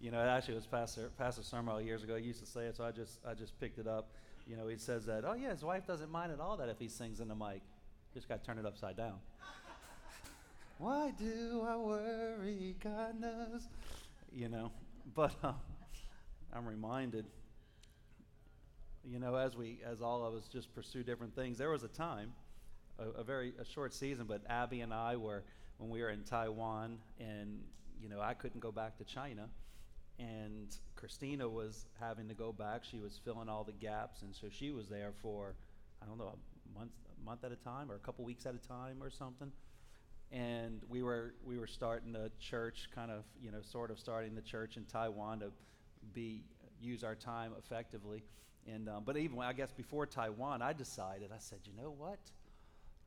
You know, actually, it was Pastor Pastor Sumrall years ago. He used to say it, so I just I just picked it up. You know, he says that. Oh yeah, his wife doesn't mind at all that if he sings in the mic. Just got to turn it upside down. Why do I worry? God knows. You know, but uh, I'm reminded. You know, as we as all of us just pursue different things, there was a time, a, a very a short season, but Abby and I were when we were in Taiwan, and you know, I couldn't go back to China and Christina was having to go back. She was filling all the gaps, and so she was there for I don't know a month, a month at a time, or a couple weeks at a time, or something. And we were we were starting the church, kind of you know, sort of starting the church in Taiwan to be use our time effectively. And um, but even I guess before Taiwan, I decided I said, you know what?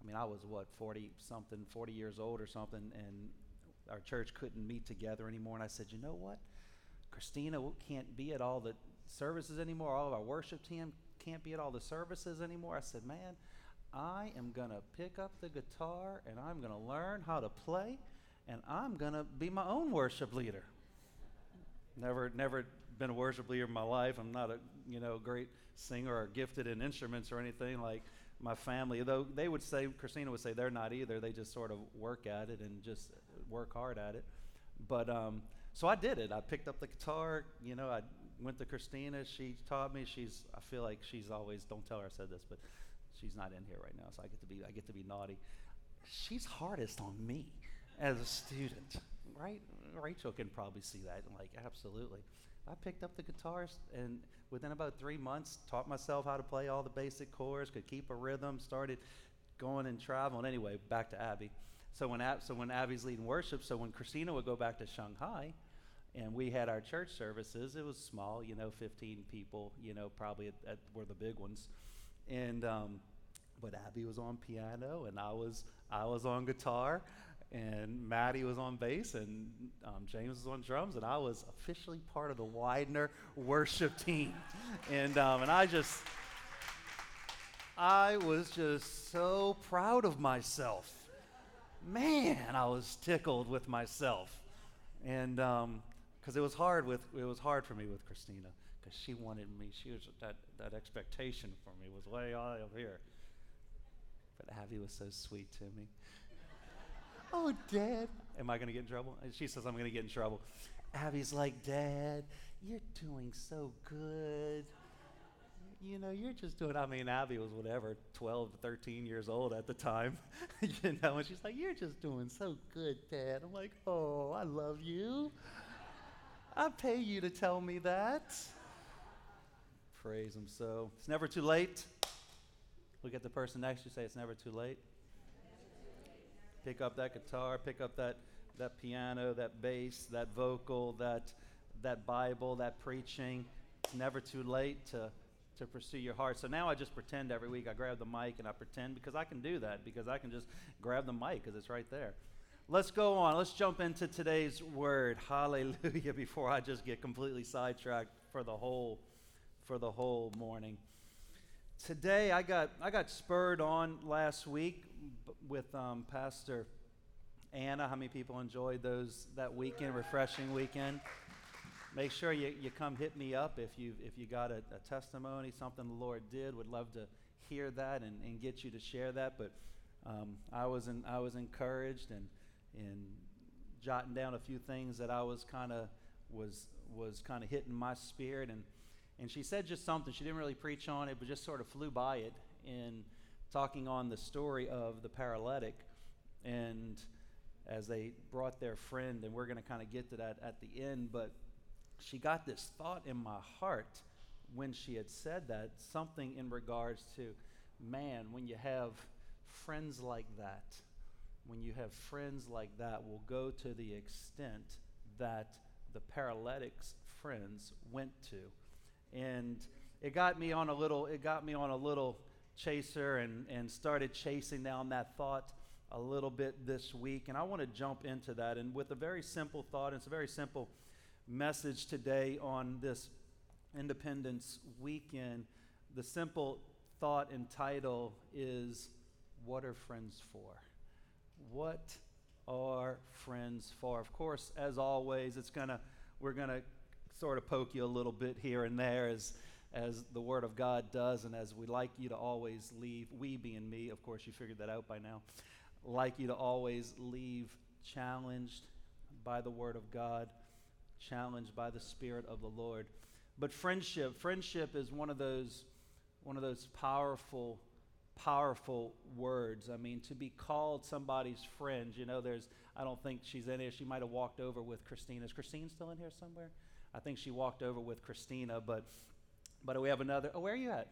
I mean, I was what 40 something, 40 years old or something, and our church couldn't meet together anymore. And I said, you know what? Christina can't be at all the services anymore. All of our worship team can't be at all the services anymore. I said, man, I am going to pick up the guitar and I'm going to learn how to play and I'm going to be my own worship leader. Never, never been a worship leader in my life. I'm not a, you know, great singer or gifted in instruments or anything like my family. Though they would say, Christina would say they're not either. They just sort of work at it and just work hard at it. But um, so I did it. I picked up the guitar. You know, I went to Christina. She taught me. She's. I feel like she's always. Don't tell her I said this, but she's not in here right now, so I get to be. I get to be naughty. She's hardest on me as a student, right? Rachel can probably see that. Like, absolutely. I picked up the guitars and within about three months taught myself how to play all the basic chords, could keep a rhythm, started going and traveling. Anyway, back to Abby. So when, Ab- so when Abby's leading worship, so when Christina would go back to Shanghai, and we had our church services, it was small, you know, 15 people, you know, probably at, at were the big ones, and um, but Abby was on piano, and I was I was on guitar, and Maddie was on bass, and um, James was on drums, and I was officially part of the Widener worship team, and um, and I just. I was just so proud of myself man, I was tickled with myself. And because um, it was hard with it was hard for me with Christina because she wanted me. She was that that expectation for me was way up here. But Abby was so sweet to me. oh, Dad, am I going to get in trouble? And she says I'm going to get in trouble. Abby's like, Dad, you're doing so good you know, you're just doing, I mean, Abby was whatever, 12 13 years old at the time, you know, and she's like, you're just doing so good, Dad. I'm like, oh, I love you. I pay you to tell me that. Praise him so. It's never too late. Look at the person next to you, say, it's never too late. Pick up that guitar, pick up that, that piano, that bass, that vocal, that, that Bible, that preaching. It's never too late to to pursue your heart. So now I just pretend every week. I grab the mic and I pretend because I can do that because I can just grab the mic because it's right there. Let's go on. Let's jump into today's word. Hallelujah before I just get completely sidetracked for the whole for the whole morning. Today I got I got spurred on last week with um, Pastor Anna. How many people enjoyed those that weekend, refreshing weekend? Make sure you, you come hit me up if you if you got a, a, testimony, something the Lord did. Would love to hear that and, and get you to share that. But um, I was in, I was encouraged and and jotting down a few things that I was kind of was was kind of hitting my spirit and and she said just something. She didn't really preach on it, but just sort of flew by it in talking on the story of the paralytic and as they brought their friend and we're going to kind of get to that at the end but she got this thought in my heart when she had said that, something in regards to, man, when you have friends like that, when you have friends like that, will go to the extent that the paralytic's friends went to. And it got me on a little, it got me on a little chaser and, and started chasing down that thought a little bit this week. And I want to jump into that. And with a very simple thought, it's a very simple message today on this Independence Weekend. The simple thought and title is What Are Friends For? What are friends for? Of course, as always, it's gonna we're gonna sort of poke you a little bit here and there as, as the Word of God does, and as we like you to always leave, we being me, of course, you figured that out by now, like you to always leave challenged by the Word of God, challenged by the Spirit of the Lord. But friendship, friendship is one of those, one of those powerful, powerful words. I mean, to be called somebody's friend, you know, there's, I don't think she's in here. She might have walked over with Christina. Is Christine still in here somewhere? I think she walked over with Christina, but, but we have another. Oh, where are you at?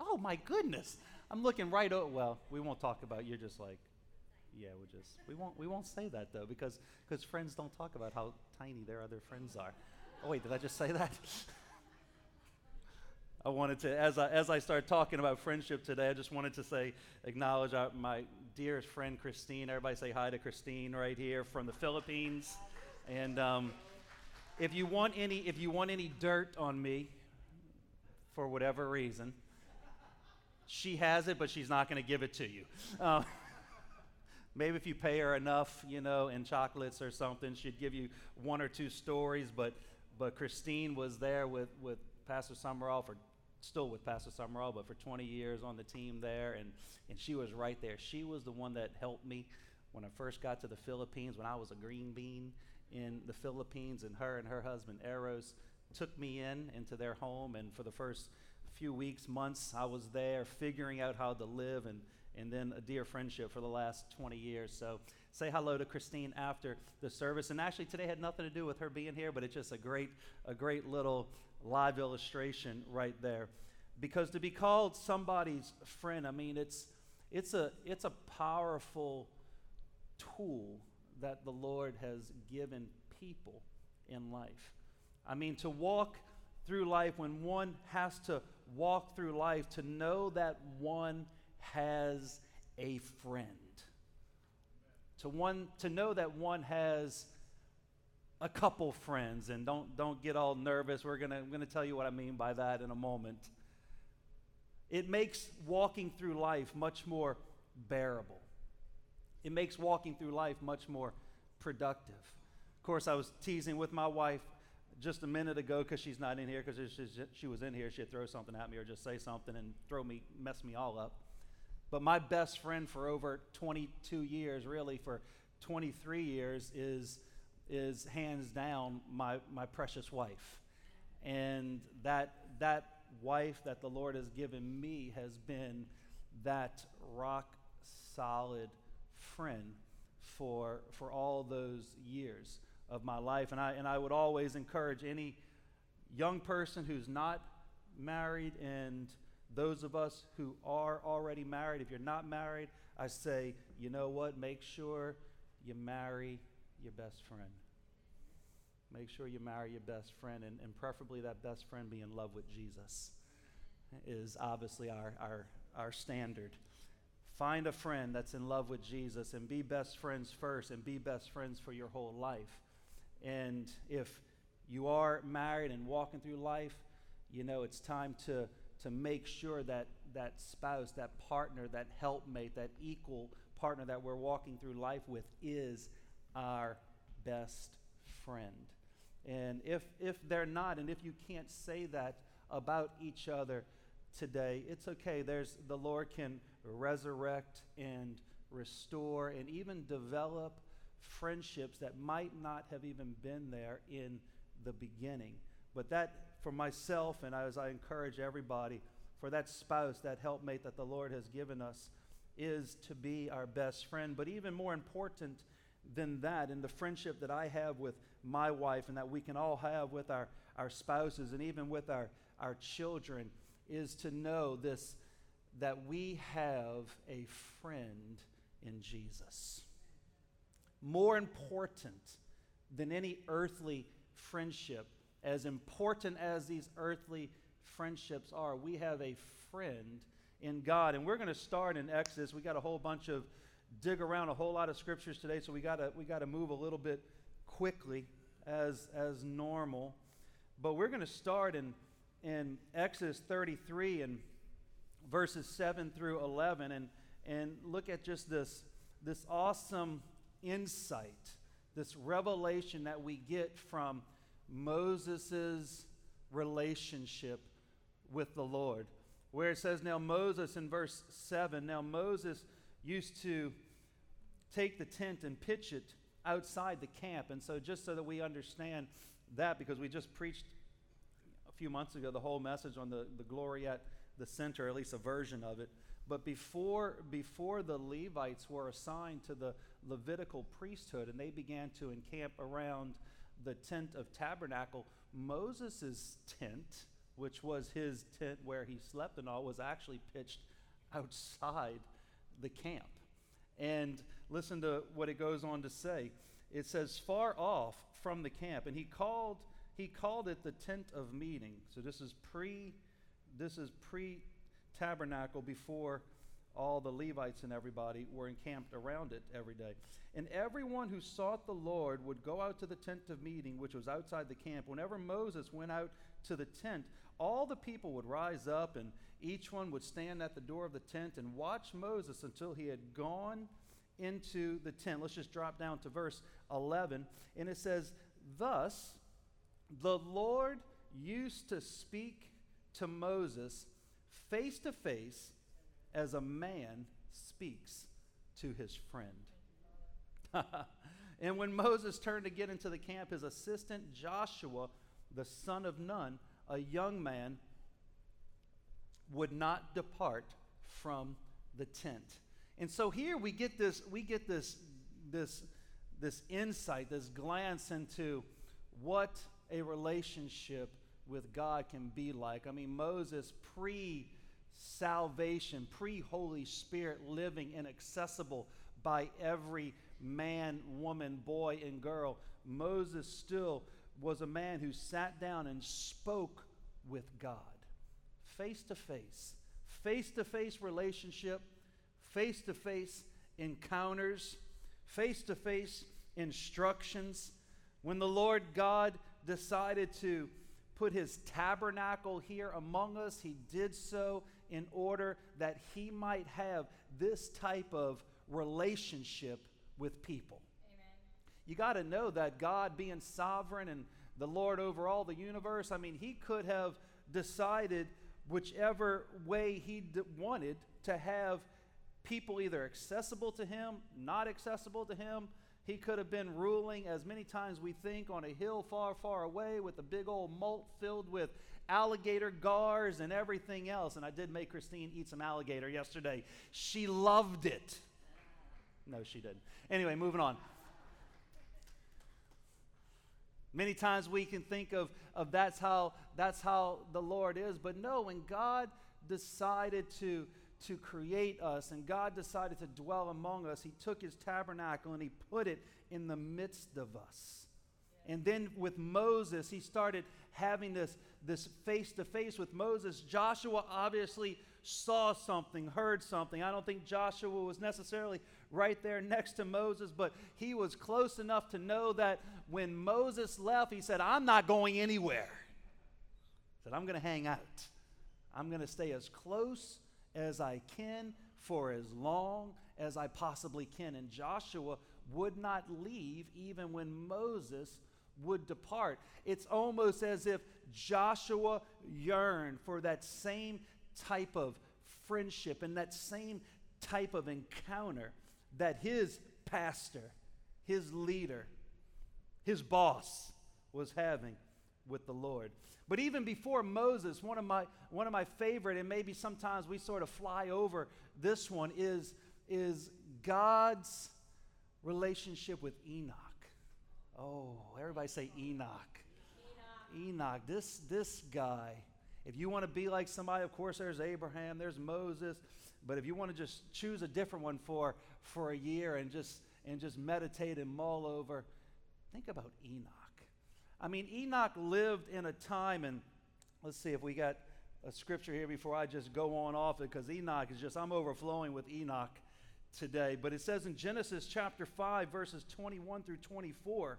Oh, my goodness. I'm looking right over. Well, we won't talk about You're just like, yeah, we just we won't we won't say that though because because friends don't talk about how tiny their other friends are. Oh wait, did I just say that? I wanted to as I as I start talking about friendship today, I just wanted to say acknowledge our, my dearest friend Christine. Everybody say hi to Christine right here from the Philippines. And um, if you want any if you want any dirt on me, for whatever reason, she has it, but she's not going to give it to you. Uh, Maybe if you pay her enough, you know, in chocolates or something, she'd give you one or two stories. But, but Christine was there with, with Pastor Sumrall for still with Pastor Sumrall, but for 20 years on the team there, and, and she was right there. She was the one that helped me when I first got to the Philippines, when I was a green bean in the Philippines, and her and her husband Eros took me in into their home, and for the first few weeks, months, I was there figuring out how to live and and then a dear friendship for the last 20 years. So say hello to Christine after the service. And actually, today had nothing to do with her being here, but it's just a great, a great little live illustration right there. Because to be called somebody's friend, I mean, it's, it's, a, it's a powerful tool that the Lord has given people in life. I mean, to walk through life when one has to walk through life, to know that one has a friend. To one to know that one has a couple friends and don't don't get all nervous. We're going to I'm going to tell you what I mean by that in a moment. It makes walking through life much more bearable. It makes walking through life much more productive. Of course, I was teasing with my wife just a minute ago because she's not in here because she was in here she'd throw something at me or just say something and throw me mess me all up but my best friend for over 22 years, really for 23 years, is, is hands down my, my precious wife. And that, that wife that the Lord has given me has been that rock solid friend for, for all those years of my life. And I, and I would always encourage any young person who's not married and those of us who are already married, if you're not married, I say, you know what? Make sure you marry your best friend. Make sure you marry your best friend, and, and preferably that best friend be in love with Jesus, is obviously our, our, our standard. Find a friend that's in love with Jesus and be best friends first and be best friends for your whole life. And if you are married and walking through life, you know, it's time to to make sure that that spouse, that partner, that helpmate, that equal partner that we're walking through life with is our best friend. And if, if they're not, and if you can't say that about each other today, it's okay. There's, the Lord can resurrect and restore and even develop friendships that might not have even been there in the beginning. But that for myself and as I encourage everybody, for that spouse, that helpmate that the Lord has given us, is to be our best friend. But even more important than that, in the friendship that I have with my wife and that we can all have with our, our spouses and even with our, our children, is to know this that we have a friend in Jesus. More important than any earthly friendship as important as these earthly friendships are, we have a friend in God. And we're going to start in Exodus. We got a whole bunch of dig around a whole lot of scriptures today, so we got to we got to move a little bit quickly as as normal. But we're going to start in in Exodus 33 and verses 7 through 11 and and look at just this this awesome insight, this revelation that we get from Moses' relationship with the Lord. Where it says, Now Moses in verse 7, now Moses used to take the tent and pitch it outside the camp. And so, just so that we understand that, because we just preached a few months ago the whole message on the, the glory at the center, at least a version of it. But before, before the Levites were assigned to the Levitical priesthood and they began to encamp around the tent of tabernacle, Moses' tent, which was his tent where he slept and all, was actually pitched outside the camp. And listen to what it goes on to say. It says, far off from the camp, and he called he called it the tent of meeting. So this is pre this is pre tabernacle before all the Levites and everybody were encamped around it every day. And everyone who sought the Lord would go out to the tent of meeting, which was outside the camp. Whenever Moses went out to the tent, all the people would rise up, and each one would stand at the door of the tent and watch Moses until he had gone into the tent. Let's just drop down to verse 11. And it says, Thus the Lord used to speak to Moses face to face as a man speaks to his friend. and when Moses turned to get into the camp, his assistant Joshua, the son of Nun, a young man, would not depart from the tent. And so here we get this, we get this, this, this insight, this glance into what a relationship with God can be like. I mean, Moses pre salvation, pre Holy Spirit, living and accessible by every man, woman, boy, and girl, Moses still was a man who sat down and spoke with God face to face, face to face relationship, face to face encounters, face to face instructions. When the Lord God decided to put his tabernacle here among us, he did so in order that he might have this type of relationship with people. Amen. You got to know that God, being sovereign and the Lord over all the universe, I mean, he could have decided whichever way he d- wanted to have people either accessible to him, not accessible to him. He could have been ruling, as many times we think, on a hill far, far away with a big old moat filled with alligator gars and everything else. And I did make Christine eat some alligator yesterday. She loved it. No, she didn't. Anyway, moving on. Many times we can think of, of that's how that's how the Lord is, but no, when God decided to to create us and God decided to dwell among us, He took His tabernacle and He put it in the midst of us. And then with Moses, He started having this this face to face with Moses. Joshua obviously saw something, heard something. I don't think Joshua was necessarily right there next to Moses, but he was close enough to know that when Moses left, he said, I'm not going anywhere. He said, I'm going to hang out. I'm going to stay as close as I can for as long as I possibly can. And Joshua would not leave even when Moses would depart. It's almost as if Joshua yearned for that same type of friendship and that same type of encounter that his pastor, his leader, his boss was having with the Lord. But even before Moses, one of my, one of my favorite, and maybe sometimes we sort of fly over this one, is, is God's relationship with Enoch. Oh, everybody say Enoch. Enoch. Enoch. This, this guy. If you want to be like somebody, of course, there's Abraham, there's Moses. But if you want to just choose a different one for, for a year and just, and just meditate and mull over, think about Enoch. I mean, Enoch lived in a time, and let's see if we got a scripture here before I just go on off it, because Enoch is just, I'm overflowing with Enoch today. But it says in Genesis chapter 5, verses 21 through 24,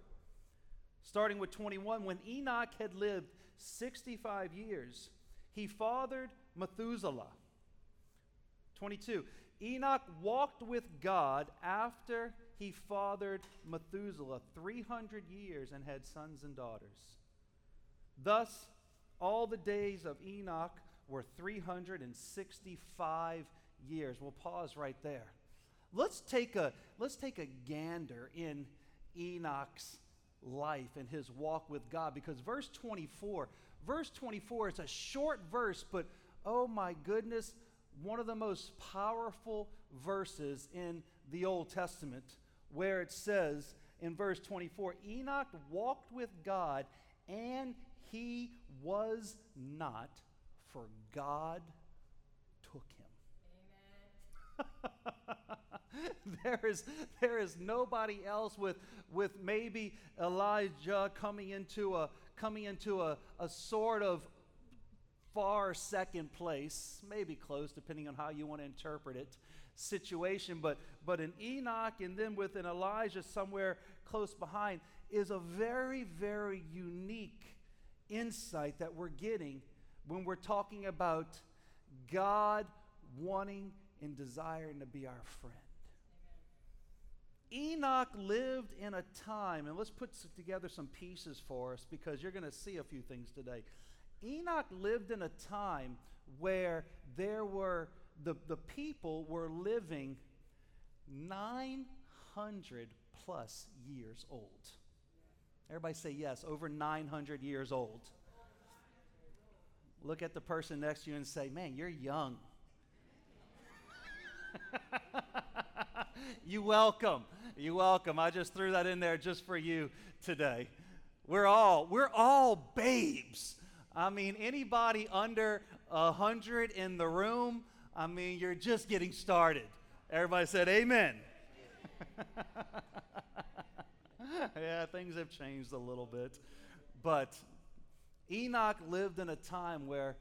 starting with 21, when Enoch had lived 65 years, he fathered Methuselah. 22, Enoch walked with God after he fathered Methuselah 300 years and had sons and daughters. Thus, all the days of Enoch were 365 years. We'll pause right there. Let's take a, let's take a gander in Enoch's life and his walk with God because verse 24, verse 24 is a short verse, but oh my goodness, one of the most powerful verses in the Old Testament where it says in verse 24 Enoch walked with God and he was not, for God took him. there is there is nobody else with with maybe Elijah coming into a coming into a, a sort of far second place, maybe close, depending on how you want to interpret it, situation. But, but an Enoch and then with an Elijah somewhere close behind is a very, very unique insight that we're getting when we're talking about God wanting and desiring to be our friend. Enoch lived in a time, and let's put together some pieces for us because you're going to see a few things today. Enoch lived in a time where there were, the, the people were living 900 plus years old. Everybody say yes, over 900 years old. Look at the person next to you and say, Man, you're young. you welcome. You welcome. I just threw that in there just for you today. We're all we're all babes I mean, anybody under 100 in the room, I mean, you're just getting started. Everybody said, Amen. yeah, things have changed a little bit. But Enoch lived in a time where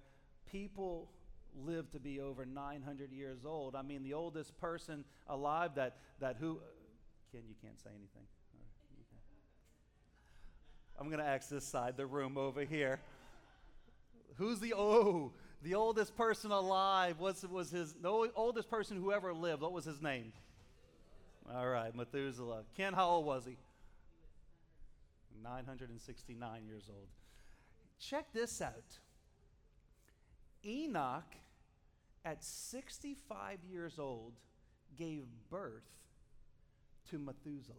people lived to be over 900 years old. I mean, the oldest person alive that, that who, Ken, you can't say anything. I'm going to ask this side, the room over here. Who's the oh the oldest person alive? What's was his the oldest person who ever lived? What was his name? All right, Methuselah. Ken, how old was he? 969 years old. Check this out. Enoch, at 65 years old, gave birth to Methuselah.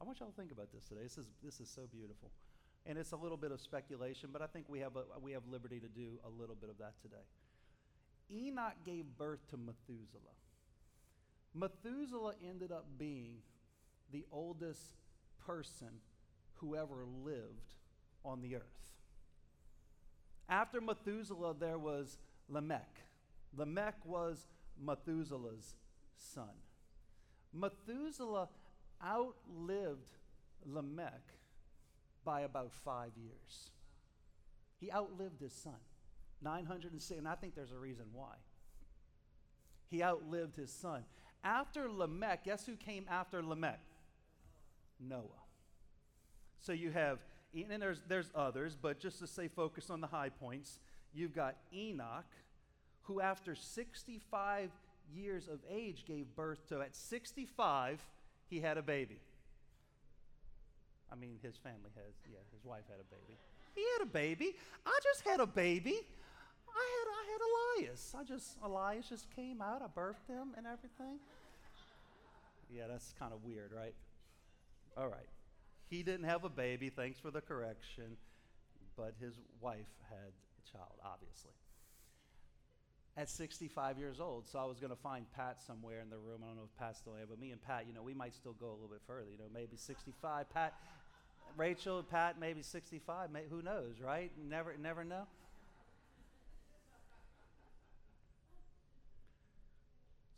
I want y'all to think about this today. This is, this is so beautiful. And it's a little bit of speculation, but I think we have, a, we have liberty to do a little bit of that today. Enoch gave birth to Methuselah. Methuselah ended up being the oldest person who ever lived on the earth. After Methuselah, there was Lamech. Lamech was Methuselah's son. Methuselah outlived Lamech by about five years. He outlived his son. 906, and I think there's a reason why. He outlived his son. After Lamech, guess who came after Lamech? Noah. So you have, and there's, there's others, but just to say focus on the high points, you've got Enoch, who after 65 years of age gave birth to, at 65, he had a baby. I mean, his family has, yeah, his wife had a baby. He had a baby. I just had a baby. I had, I had Elias. I just, Elias just came out. I birthed him and everything. Yeah, that's kind of weird, right? All right. He didn't have a baby. Thanks for the correction. But his wife had a child, obviously. At 65 years old, so I was going to find Pat somewhere in the room. I don't know if Pat's still there, but me and Pat, you know, we might still go a little bit further. You know, maybe 65. Pat, Rachel, Pat, maybe 65. May, who knows, right? Never, never know.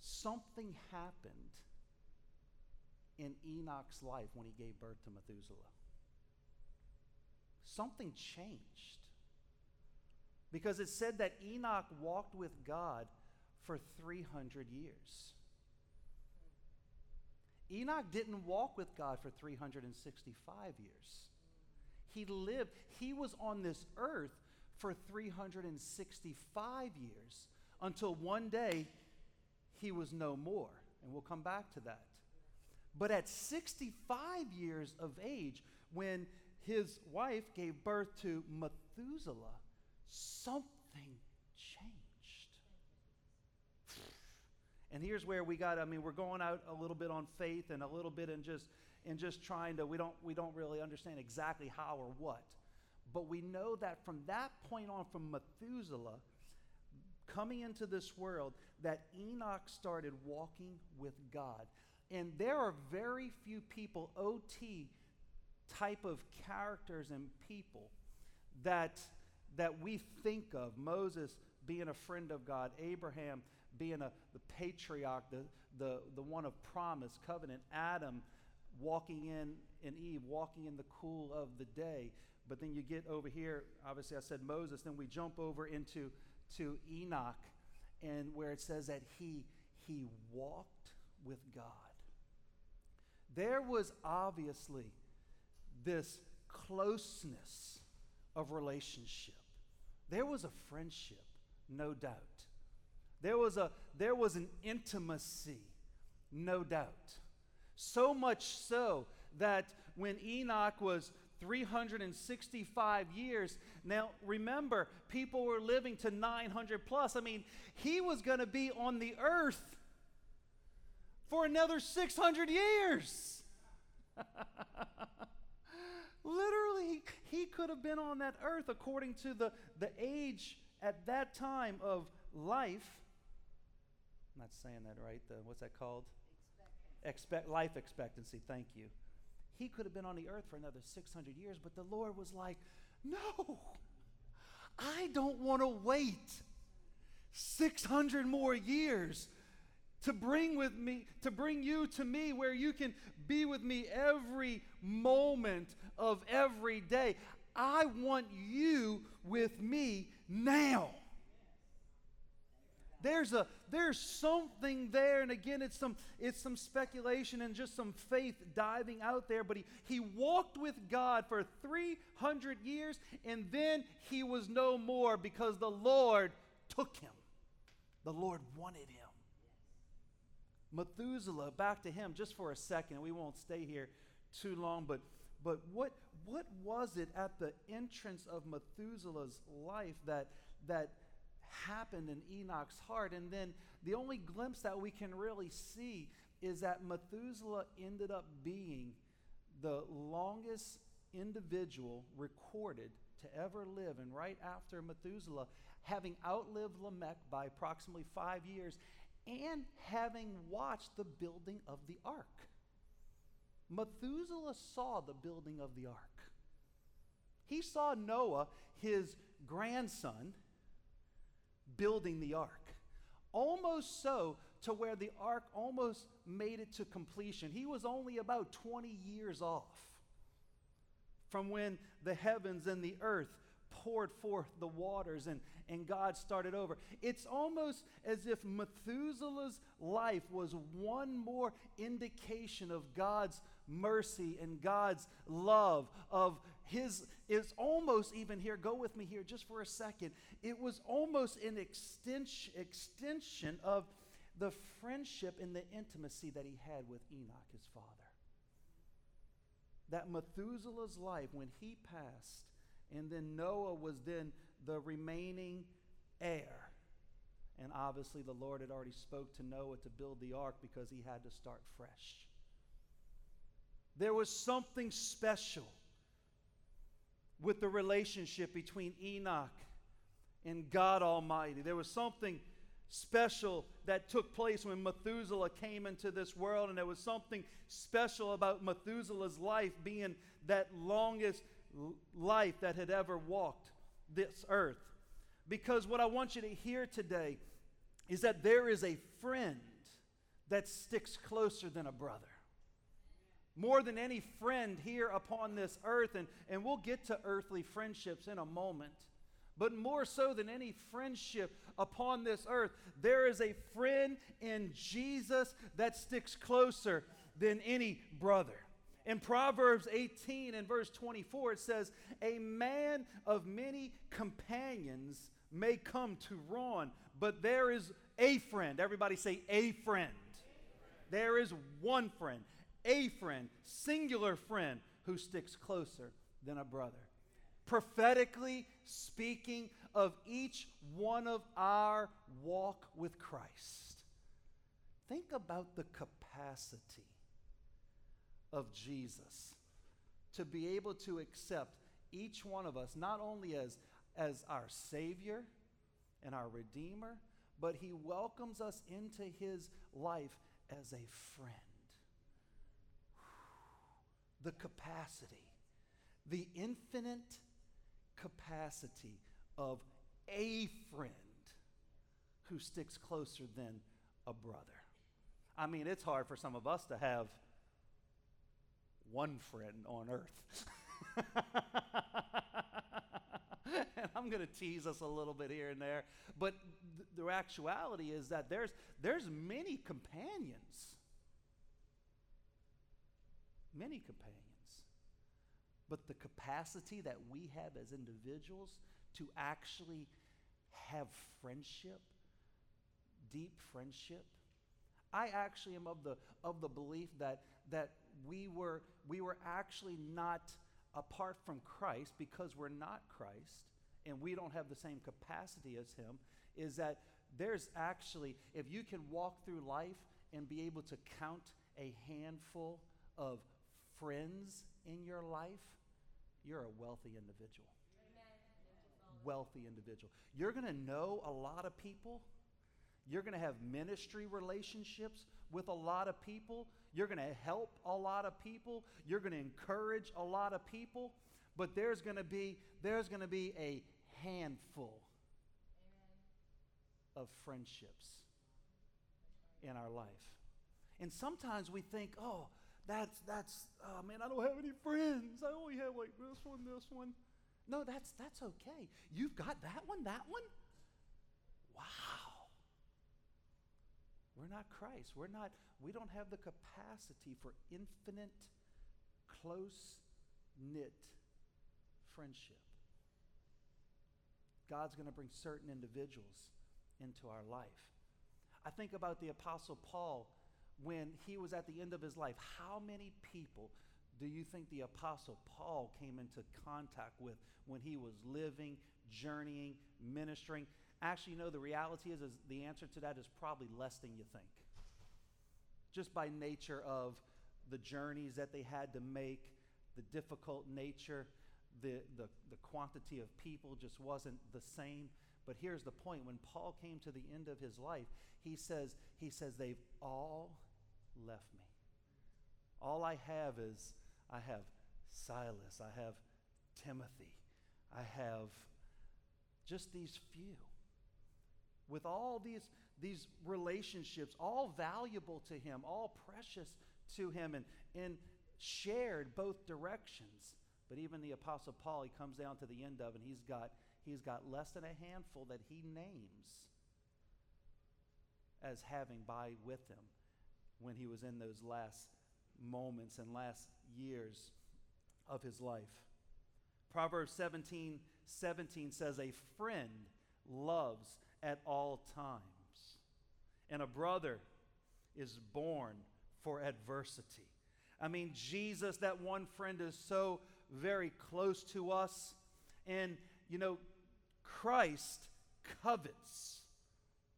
Something happened in Enoch's life when he gave birth to Methuselah. Something changed. Because it said that Enoch walked with God for 300 years. Enoch didn't walk with God for 365 years. He lived, he was on this earth for 365 years until one day he was no more. And we'll come back to that. But at 65 years of age, when his wife gave birth to Methuselah, something changed. And here's where we got, I mean, we're going out a little bit on faith and a little bit in just in just trying to, we don't we don't really understand exactly how or what. But we know that from that point on, from Methuselah coming into this world, that Enoch started walking with God. And there are very few people, OT type of characters and people, that, that we think of. Moses being a friend of God, Abraham being a, the patriarch, the, the, the one of promise, covenant, Adam walking in, and Eve walking in the cool of the day. But then you get over here, obviously I said Moses, then we jump over into to Enoch, and where it says that he, he walked with God. There was obviously this closeness of relationship. There was a friendship, no doubt. There was, a, there was an intimacy, no doubt. So much so that when Enoch was 365 years. Now, remember, people were living to 900 plus. I mean, he was going to be on the earth for another 600 years. Literally, he could have been on that earth according to the, the age at that time of life. I'm not saying that right. The, what's that called? Expect life expectancy. Thank you. He could have been on the earth for another 600 years, but the Lord was like, No, I don't want to wait 600 more years to bring with me to bring you to me where you can be with me every moment of every day i want you with me now there's a there's something there and again it's some it's some speculation and just some faith diving out there but he he walked with god for 300 years and then he was no more because the lord took him. The lord wanted him. Methuselah back to him just for a second we won't stay here too long but but what what was it at the entrance of methuselah's life that that happened in Enoch's heart. And then the only glimpse that we can really see is that Methuselah ended up being the longest individual recorded to ever live. And right after Methuselah, having outlived Lamech by approximately five years and having watched the building of the ark. Methuselah saw the building of the ark. He saw Noah, his grandson, building the ark. Almost so to where the ark almost made it to completion. He was only about 20 years off from when the heavens and the earth poured forth the waters and, and God started over. It's almost as if Methuselah's life was one more indication of God's mercy and God's love, of his, is almost even here, go with me here just for a second. It was almost an extension, extension of the friendship and the intimacy that he had with Enoch, his father. That Methuselah's life, when he passed, and then Noah was then the remaining heir. And obviously, the Lord had already spoke to Noah to build the ark because he had to start fresh. There was something special with the relationship between Enoch and God Almighty. There was something special that took place when Methuselah came into this world, and there was something special about Methuselah's life being that longest life that had ever walked this earth. Because what I want you to hear today is that there is a friend that sticks closer than a brother. More than any friend here upon this earth, and, and we'll get to earthly friendships in a moment. But more so than any friendship upon this earth, there is a friend in Jesus that sticks closer than any brother. In Proverbs 18 and verse 24, it says, A man of many companions may come to ruin, but there is a friend. Everybody say, a friend. There is one friend, a friend, singular friend who sticks closer than a brother. Prophetically speaking of each one of our walk with Christ. Think about the capacity of Jesus to be able to accept each one of us not only as, as our Savior and our Redeemer, but He welcomes us into His life as a friend. The capacity, the infinite capacity of a friend who sticks closer than a brother. I mean, it's hard for some of us to have one friend on earth. and I'm going to tease us a little bit here and there, but th- the actuality is that there's there's many companions. Many companions. But the capacity that we have as individuals to actually have friendship, deep friendship, I actually am of the, of the belief that, that we, were, we were actually not apart from Christ because we're not Christ and we don't have the same capacity as Him. Is that there's actually, if you can walk through life and be able to count a handful of friends in your life, you're a wealthy individual. Wealthy individual. You're going to know a lot of people you're going to have ministry relationships with a lot of people. You're going to help a lot of people. You're going to encourage a lot of people. But there's going to be there's going to be a handful Amen. of friendships in our life. And sometimes we think, "Oh, that's that's oh man, I don't have any friends. I only have like this one, this one." No, that's that's okay. You've got that one, that one. Wow. We're not Christ. We're not, we don't have the capacity for infinite, close knit friendship. God's going to bring certain individuals into our life. I think about the Apostle Paul when he was at the end of his life. How many people do you think the Apostle Paul came into contact with when he was living, journeying, ministering? Actually, you know, the reality is, is the answer to that is probably less than you think. Just by nature of the journeys that they had to make, the difficult nature, the, the, the quantity of people just wasn't the same. But here's the point when Paul came to the end of his life, he says, he says, they've all left me. All I have is I have Silas, I have Timothy, I have just these few with all these, these relationships, all valuable to him, all precious to him, and, and shared both directions. But even the Apostle Paul, he comes down to the end of, and he's got, he's got less than a handful that he names as having by with him when he was in those last moments and last years of his life. Proverbs 17 17 says, A friend loves at all times. And a brother is born for adversity. I mean, Jesus, that one friend, is so very close to us. And, you know, Christ covets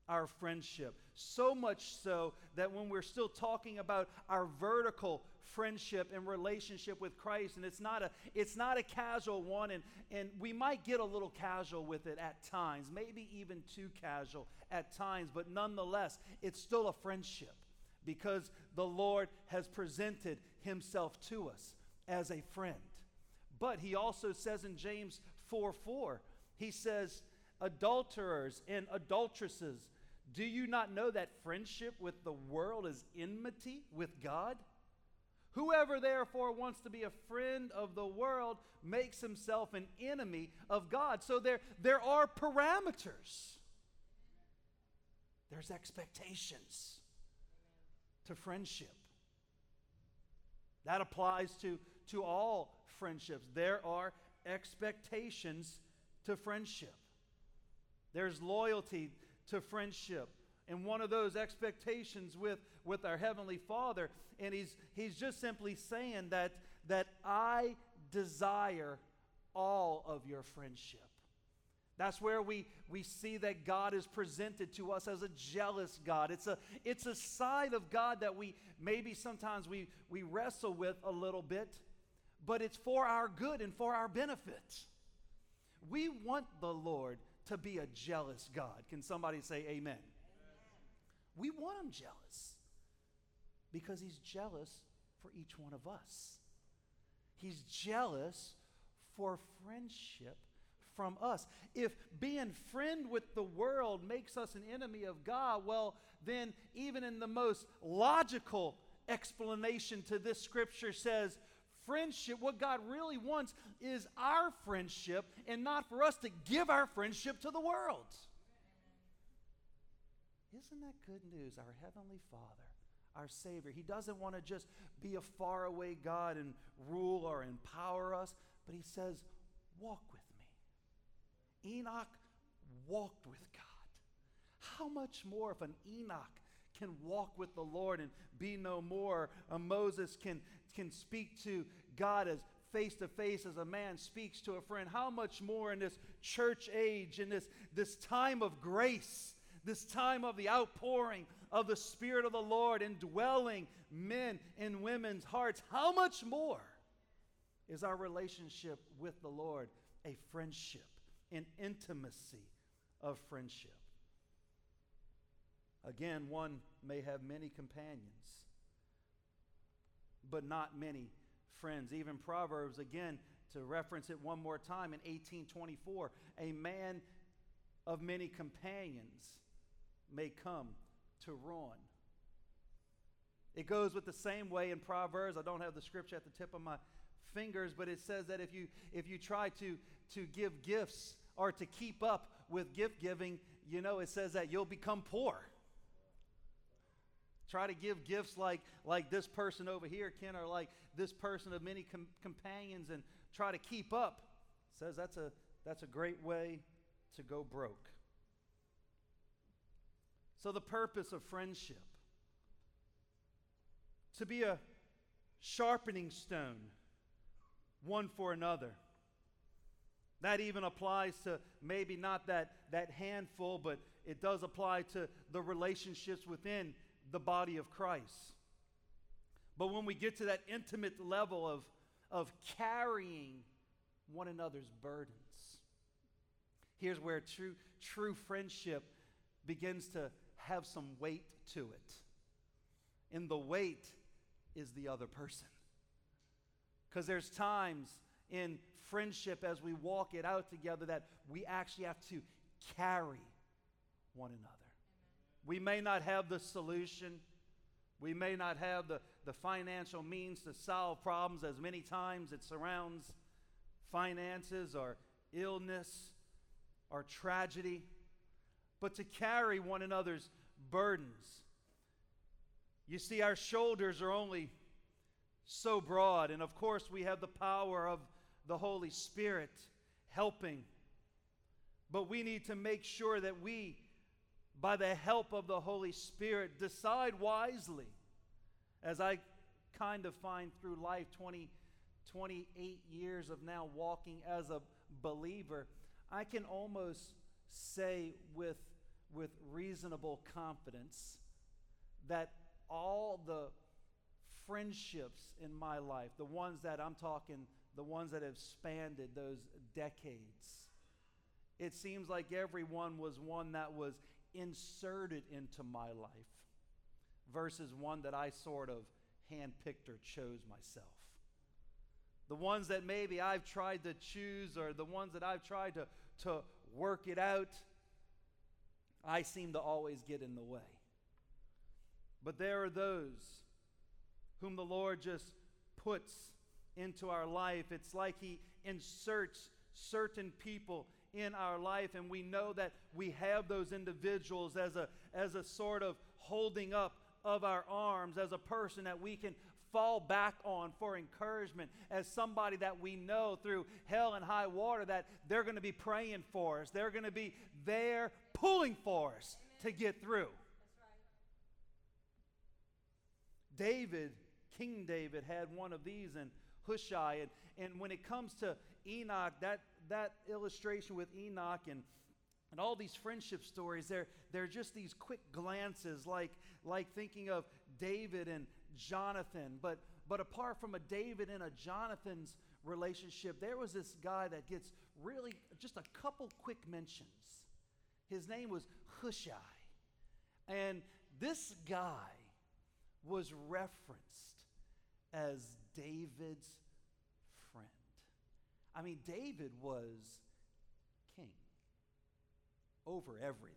our friendship. So much so that when we're still talking about our vertical friendship and relationship with Christ, and it's not a it's not a casual one, and, and we might get a little casual with it at times, maybe even too casual at times, but nonetheless, it's still a friendship because the Lord has presented himself to us as a friend. But he also says in James 4 4, he says, adulterers and adulteresses, do you not know that friendship with the world is enmity with God? Whoever therefore wants to be a friend of the world makes himself an enemy of God. So there, there are parameters, there's expectations to friendship. That applies to, to all friendships. There are expectations to friendship. There's loyalty to friendship. And one of those expectations with, with our Heavenly Father. And he's, he's just simply saying that, that I desire all of your friendship. That's where we, we see that God is presented to us as a jealous God. It's a, it's a side of God that we maybe sometimes we, we wrestle with a little bit, but it's for our good and for our benefit. We want the Lord to be a jealous God. Can somebody say amen? amen? We want Him jealous because He's jealous for each one of us. He's jealous for friendship from us. If being friend with the world makes us an enemy of God, well, then even in the most logical explanation to this scripture says, friendship, what God really wants is our friendship and not for us to give our friendship to the world. Isn't that good news? Our Heavenly Father, our Savior, He doesn't want to just be a faraway God and rule or empower us, but He says, walk with me. Enoch walked with God. How much more if an Enoch can walk with the Lord and be no more, a Moses can, can speak to God as face to face as a man speaks to a friend, how much more in this church age, in this, this time of grace, this time of the outpouring of the Spirit of the Lord indwelling men and women's hearts, how much more is our relationship with the Lord a friendship? an intimacy of friendship. Again, one may have many companions, but not many friends. Even Proverbs, again, to reference it one more time in 1824, a man of many companions may come to ruin. It goes with the same way in Proverbs. I don't have the scripture at the tip of my fingers, but it says that if you if you try to to give gifts or to keep up with gift giving, you know, it says that you'll become poor. Try to give gifts like, like this person over here, Ken, or like this person of many com- companions and try to keep up. It says that's a, that's a great way to go broke. So, the purpose of friendship to be a sharpening stone one for another. That even applies to maybe not that, that handful, but it does apply to the relationships within the body of Christ. But when we get to that intimate level of, of carrying one another's burdens, here's where true, true friendship begins to have some weight to it. And the weight is the other person. Because there's times in friendship as we walk it out together that we actually have to carry one another. We may not have the solution. We may not have the, the financial means to solve problems as many times it surrounds finances or illness or tragedy, but to carry one another's burdens. You see, our shoulders are only so broad, and of course, we have the power of the Holy Spirit helping. But we need to make sure that we, by the help of the Holy Spirit, decide wisely. As I kind of find through life 20, 28 years of now walking as a believer, I can almost say with, with reasonable confidence that all the friendships in my life, the ones that I'm talking the ones that have spanned those decades. It seems like every one was one that was inserted into my life versus one that I sort of handpicked or chose myself. The ones that maybe I've tried to choose or the ones that I've tried to, to work it out, I seem to always get in the way. But there are those whom the Lord just puts into our life. It's like He inserts certain people in our life, and we know that we have those individuals as a, as a sort of holding up of our arms, as a person that we can fall back on for encouragement, as somebody that we know through hell and high water that they're going to be praying for us, they're going to be there pulling for us to get through. David, King David, had one of these, in Hushai. And, and when it comes to Enoch, that, that illustration with Enoch and and all these friendship stories, they're, they're just these quick glances, like, like thinking of David and Jonathan. But, but apart from a David and a Jonathan's relationship, there was this guy that gets really just a couple quick mentions. His name was Hushai. And this guy was referenced as David's. I mean, David was king over everything.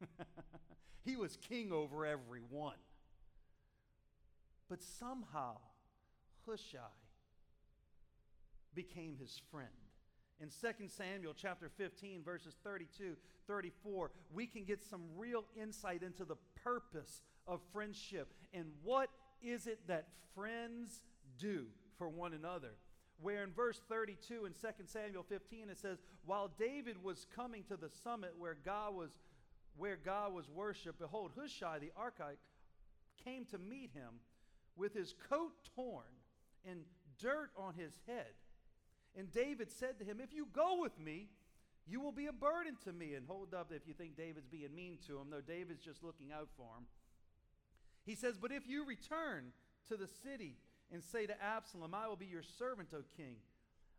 he was king over everyone. But somehow, Hushai became his friend. In 2 Samuel chapter 15 verses 32, 34, we can get some real insight into the purpose of friendship and what is it that friends do for one another where in verse 32 in 2 Samuel 15 it says, While David was coming to the summit where God was where God was worshiped, behold, Hushai the Archite came to meet him with his coat torn and dirt on his head. And David said to him, If you go with me, you will be a burden to me. And hold up if you think David's being mean to him, though David's just looking out for him. He says, But if you return to the city, and say to Absalom, I will be your servant, O king.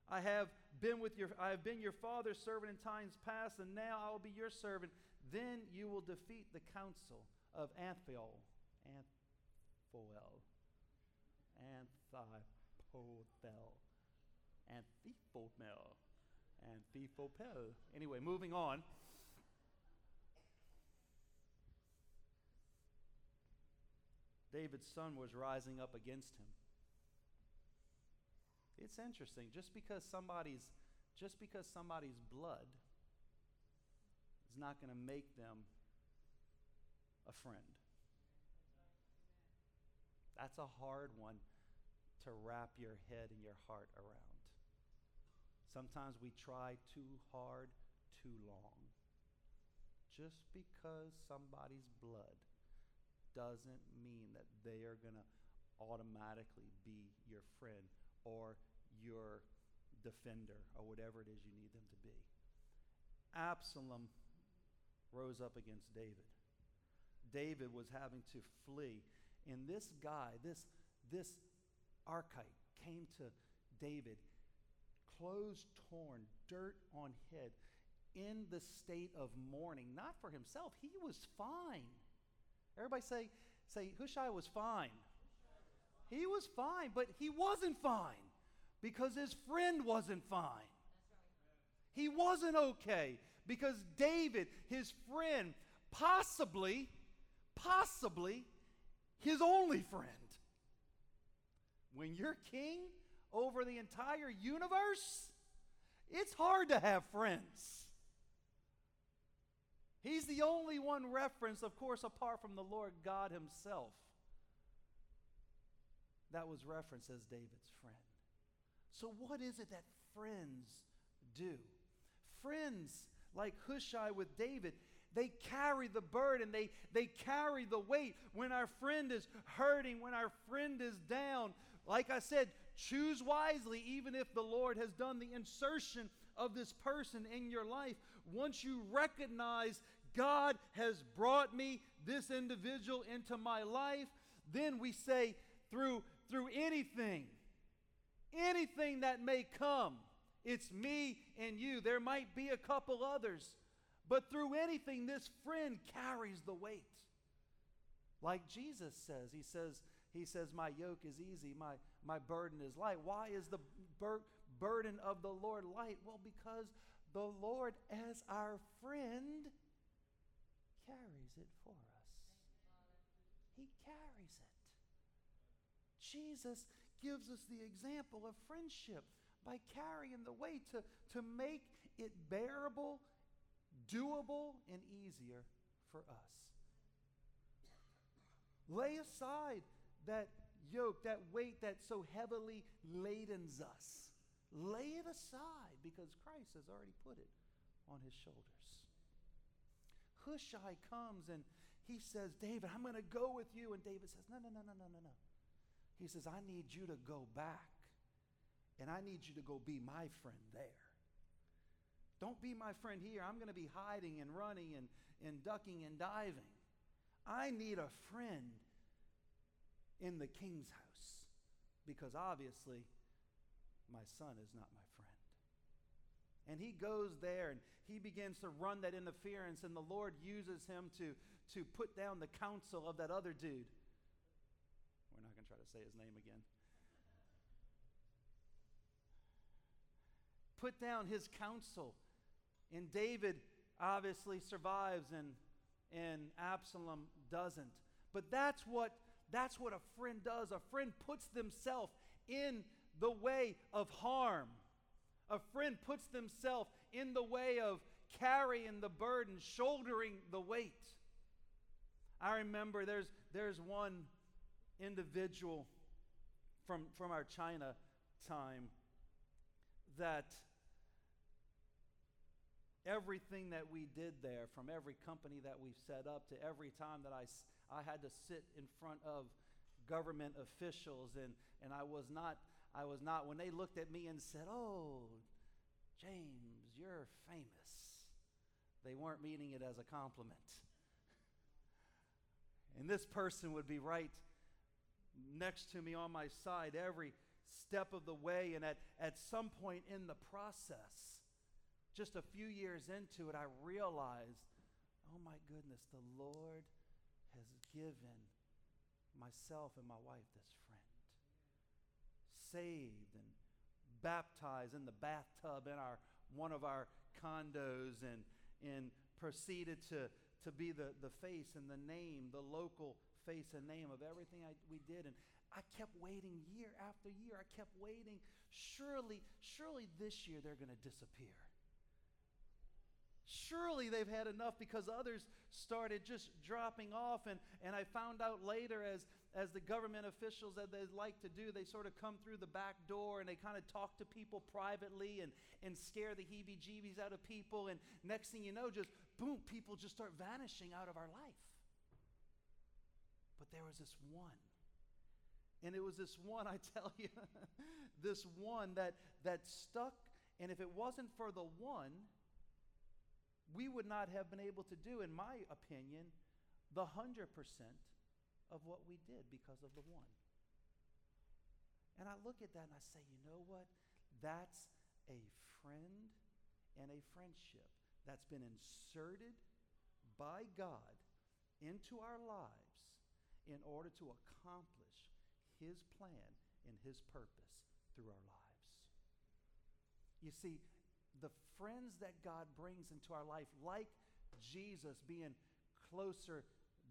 I have been with your I have been your father's servant in times past, and now I will be your servant. Then you will defeat the counsel of Anthiel, Anthoel, Anthipothel, Anthiphomel, Anthipopel. Anyway, moving on. David's son was rising up against him. It's interesting. Just because somebody's just because somebody's blood is not going to make them a friend. That's a hard one to wrap your head and your heart around. Sometimes we try too hard, too long. Just because somebody's blood doesn't mean that they are going to automatically be your friend or your defender or whatever it is you need them to be. Absalom rose up against David. David was having to flee. And this guy, this, this Archite, came to David, clothes torn, dirt on head, in the state of mourning, not for himself. He was fine. Everybody say, say, Hushai was fine. He was fine, but he wasn't fine because his friend wasn't fine. He wasn't okay because David, his friend, possibly, possibly his only friend. When you're king over the entire universe, it's hard to have friends. He's the only one referenced, of course, apart from the Lord God Himself that was referenced as David's friend. So, what is it that friends do? Friends, like Hushai with David, they carry the burden, they, they carry the weight. When our friend is hurting, when our friend is down, like I said, choose wisely, even if the Lord has done the insertion of this person in your life. Once you recognize God has brought me this individual into my life, then we say, through through anything, anything that may come. It's me and you. There might be a couple others, but through anything, this friend carries the weight. Like Jesus says, He says, He says, My yoke is easy, my, my burden is light. Why is the bur- burden of the Lord light? Well, because the Lord, as our friend, carries it for us. He carries it. Jesus gives us the example of friendship by carrying the weight to, to make it bearable, doable, and easier for us. Lay aside that yoke, that weight that so heavily ladens us. Lay it aside because Christ has already put it on his shoulders. Hushai comes and he says, David, I'm going to go with you. And David says, No, no, no, no, no, no, no. He says, I need you to go back and I need you to go be my friend there. Don't be my friend here. I'm going to be hiding and running and, and ducking and diving. I need a friend in the king's house because obviously my son is not my friend. And he goes there and he begins to run that interference, and the Lord uses him to, to put down the counsel of that other dude. To say his name again. Put down his counsel. And David obviously survives, and, and Absalom doesn't. But that's what, that's what a friend does. A friend puts themselves in the way of harm a friend puts themselves in the way of carrying the burden, shouldering the weight. I remember there's, there's one individual from, from our China time that everything that we did there, from every company that we set up to every time that I, I had to sit in front of government officials and, and I was not I was not, when they looked at me and said, Oh, James, you're famous, they weren't meaning it as a compliment. and this person would be right next to me on my side every step of the way. And at, at some point in the process, just a few years into it, I realized, oh my goodness, the Lord has given myself and my wife this friend saved and baptized in the bathtub in our one of our condos and and proceeded to to be the, the face and the name, the local face and name of everything I, we did. And I kept waiting year after year. I kept waiting. Surely, surely this year they're going to disappear. Surely they've had enough because others started just dropping off. And, and I found out later, as, as the government officials that they like to do, they sort of come through the back door and they kind of talk to people privately and, and scare the heebie jeebies out of people. And next thing you know, just boom, people just start vanishing out of our life. There was this one. And it was this one, I tell you, this one that, that stuck. And if it wasn't for the one, we would not have been able to do, in my opinion, the 100% of what we did because of the one. And I look at that and I say, you know what? That's a friend and a friendship that's been inserted by God into our lives in order to accomplish His plan and His purpose through our lives. You see, the friends that God brings into our life, like Jesus being closer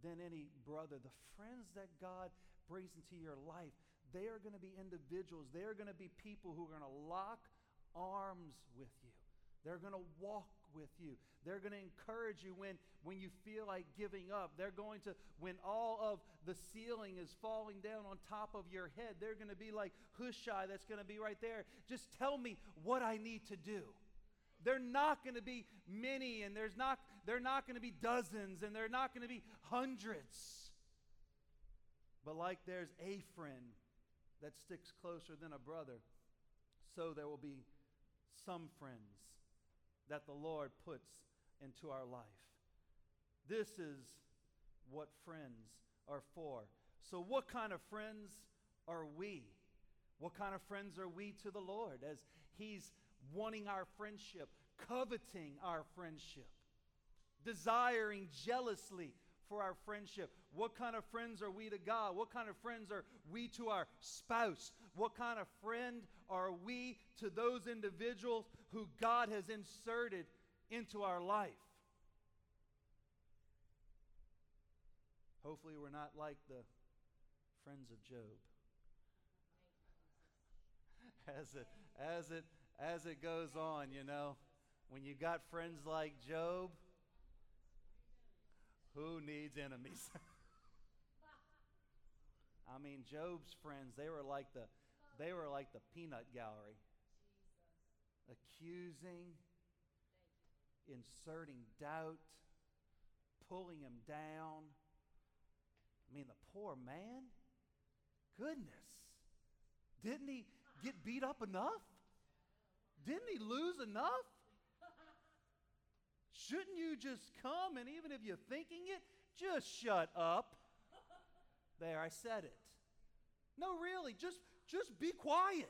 than any brother, the friends that God brings into your life, they are going to be individuals. They are going to be people who are going to lock arms with you. They're going to walk with you. They're going to encourage you when, when you feel like giving up. They're going to, when all of the ceiling is falling down on top of your head, they're going to be like Hushai that's going to be right there. Just tell me what I need to do they're not going to be many and there's not they're not going to be dozens and they're not going to be hundreds but like there's a friend that sticks closer than a brother so there will be some friends that the lord puts into our life this is what friends are for so what kind of friends are we what kind of friends are we to the lord as he's wanting our friendship, coveting our friendship, desiring jealously for our friendship. What kind of friends are we to God? What kind of friends are we to our spouse? What kind of friend are we to those individuals who God has inserted into our life? Hopefully, we're not like the friends of Job. As it, as it as it goes on, you know. When you've got friends like Job, who needs enemies? I mean, Job's friends, they were like the they were like the peanut gallery. Accusing, inserting doubt, pulling him down. I mean, the poor man, goodness. Didn't he get beat up enough? Didn't he lose enough? Shouldn't you just come and even if you're thinking it, just shut up? There, I said it. No, really, just just be quiet.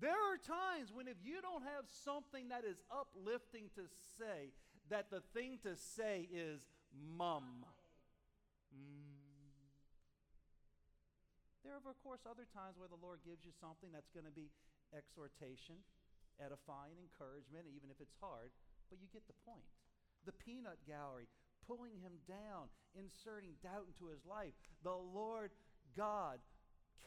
There are times when if you don't have something that is uplifting to say, that the thing to say is mum. Mm. There are, of course, other times where the Lord gives you something that's going to be exhortation, edifying, encouragement, even if it's hard, but you get the point. The peanut gallery, pulling him down, inserting doubt into his life. The Lord God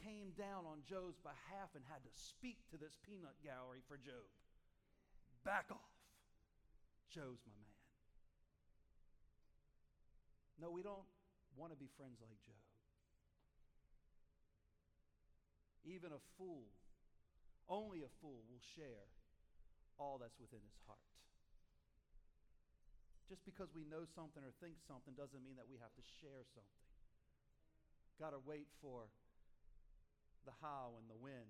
came down on Job's behalf and had to speak to this peanut gallery for Job. Back off. Job's my man. No, we don't want to be friends like Job. Even a fool, only a fool will share all that's within his heart. Just because we know something or think something doesn't mean that we have to share something. Got to wait for the how and the when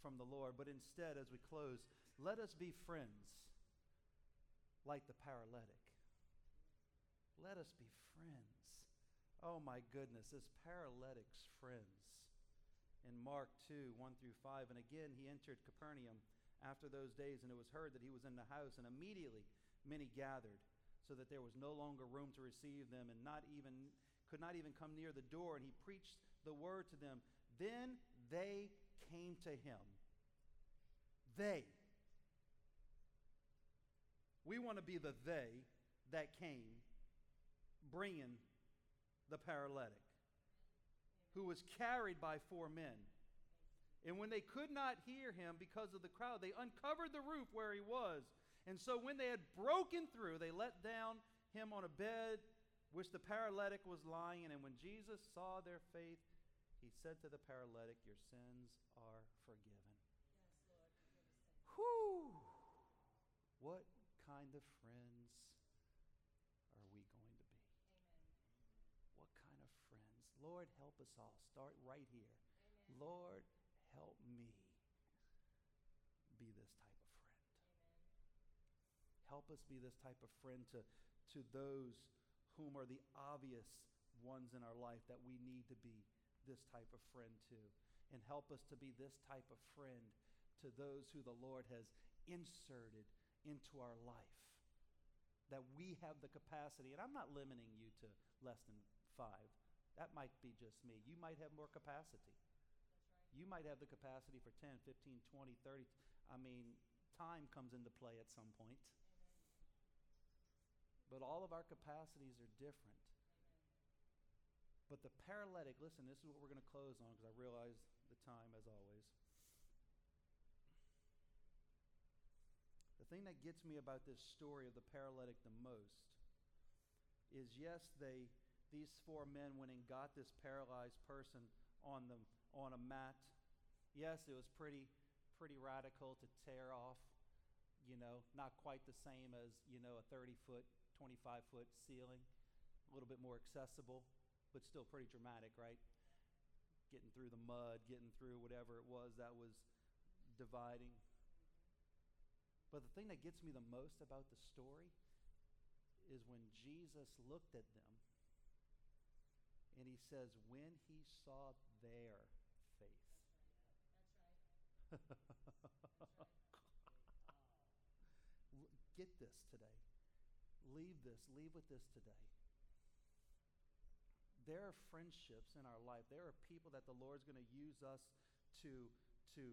from the Lord. But instead, as we close, let us be friends like the paralytic. Let us be friends. Oh my goodness, this paralytic's friends. In Mark 2 1 through 5, and again he entered Capernaum after those days, and it was heard that he was in the house, and immediately many gathered, so that there was no longer room to receive them, and not even could not even come near the door, and he preached the word to them. Then they came to him. They. We want to be the they that came bringing the paralytic who was carried by four men. And when they could not hear him because of the crowd, they uncovered the roof where he was. And so when they had broken through, they let down him on a bed which the paralytic was lying in. And when Jesus saw their faith, he said to the paralytic, Your sins are forgiven. Yes, Whew! What kind of friends are we going to be? Amen. What kind of friends? Lord, help us all. Start right here. Amen. Lord, help me be this type of friend. Amen. Help us be this type of friend to, to those whom are the obvious ones in our life that we need to be this type of friend to. And help us to be this type of friend to those who the Lord has inserted into our life. That we have the capacity, and I'm not limiting you to less than five. That might be just me. You might have more capacity. You might have the capacity for 10, 15, 20, 30. I mean, time comes into play at some point. But all of our capacities are different. But the paralytic, listen, this is what we're going to close on because I realize the time as always. The thing that gets me about this story of the paralytic the most is yes, they these four men went and got this paralyzed person on the on a mat. Yes, it was pretty pretty radical to tear off, you know, not quite the same as, you know, a 30 foot, 25 foot ceiling, a little bit more accessible but still pretty dramatic, right? Getting through the mud, getting through whatever it was that was dividing. But the thing that gets me the most about the story is when Jesus looked at them and he says, when he saw their faith. That's right. That's right. Get this today. Leave this. Leave with this today there are friendships in our life. There are people that the Lord's going to use us to, to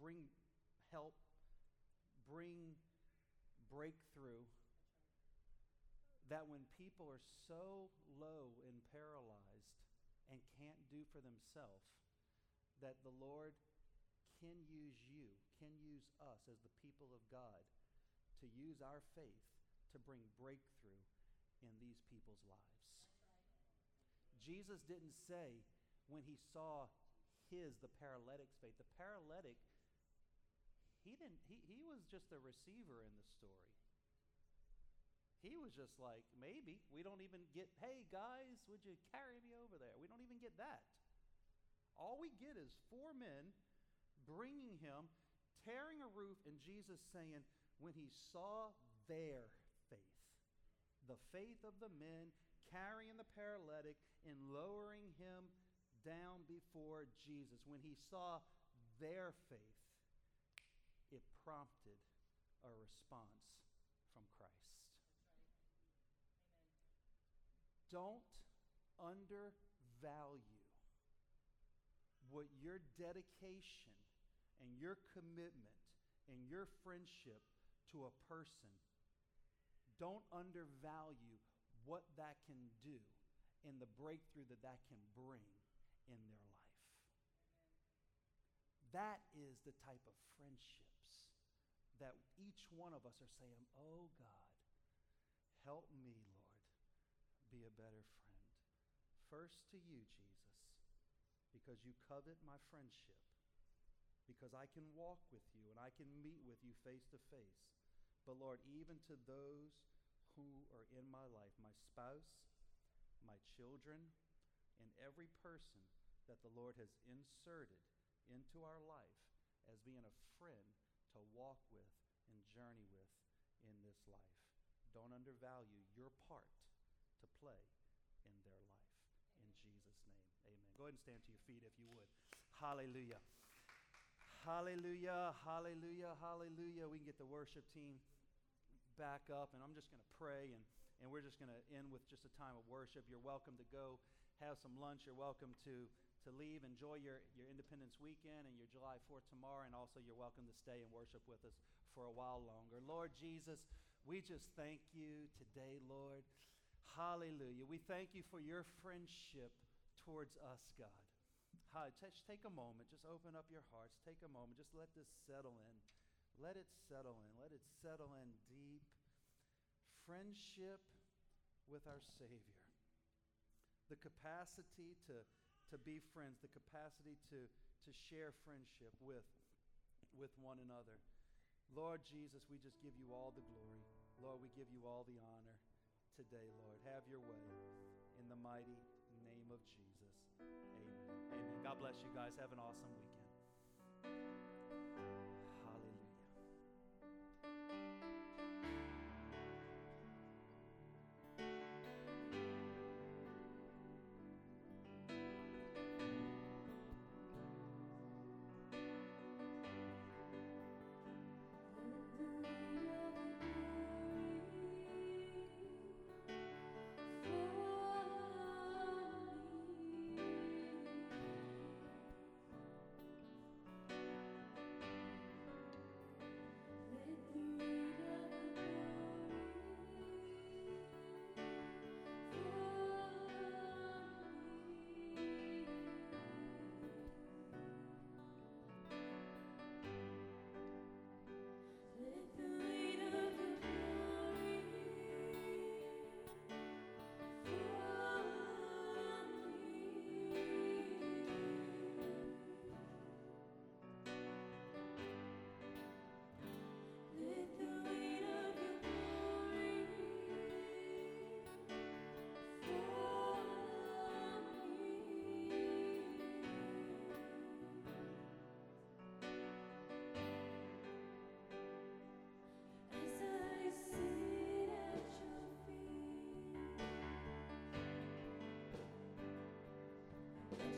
bring help, bring breakthrough. That when people are so low and paralyzed and can't do for themselves, that the Lord can use you, can use us as the people of God to use our faith to bring breakthrough in these people's lives. Jesus didn't say when he saw his, the paralytic's faith. The paralytic, he didn't, he, he was just a receiver in the story. He was just like, maybe. We don't even get, hey guys, would you carry me over there? We don't even get that. All we get is four men bringing him, tearing a roof, and Jesus saying, when he saw their faith, the faith of the men carrying the paralytic and lowering him down before Jesus, when he saw their faith, it prompted a response from Christ. Don't undervalue what your dedication and your commitment and your friendship to a person. Don't undervalue what that can do and the breakthrough that that can bring in their life. That is the type of friendships that each one of us are saying, Oh God, help me, Lord, be a better friend. First to you, Jesus, because you covet my friendship, because I can walk with you and I can meet with you face to face. But Lord, even to those who are in my life, my spouse, my children, and every person that the Lord has inserted into our life as being a friend to walk with and journey with in this life. Don't undervalue your part to play in their life. In Jesus' name, amen. Go ahead and stand to your feet if you would. Hallelujah. Hallelujah, hallelujah, hallelujah. We can get the worship team back up, and I'm just going to pray, and, and we're just going to end with just a time of worship. You're welcome to go have some lunch. You're welcome to to leave. Enjoy your, your Independence weekend and your July 4th tomorrow, and also you're welcome to stay and worship with us for a while longer. Lord Jesus, we just thank you today, Lord. Hallelujah. We thank you for your friendship towards us, God. Hi, take a moment. Just open up your hearts. Take a moment. Just let this settle in. Let it settle in. Let it settle in deep. Friendship with our Savior. The capacity to to be friends, the capacity to, to share friendship with, with one another. Lord Jesus, we just give you all the glory. Lord, we give you all the honor today, Lord. Have your way in the mighty name of Jesus. Amen. Amen. God bless you guys. Have an awesome weekend.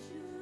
You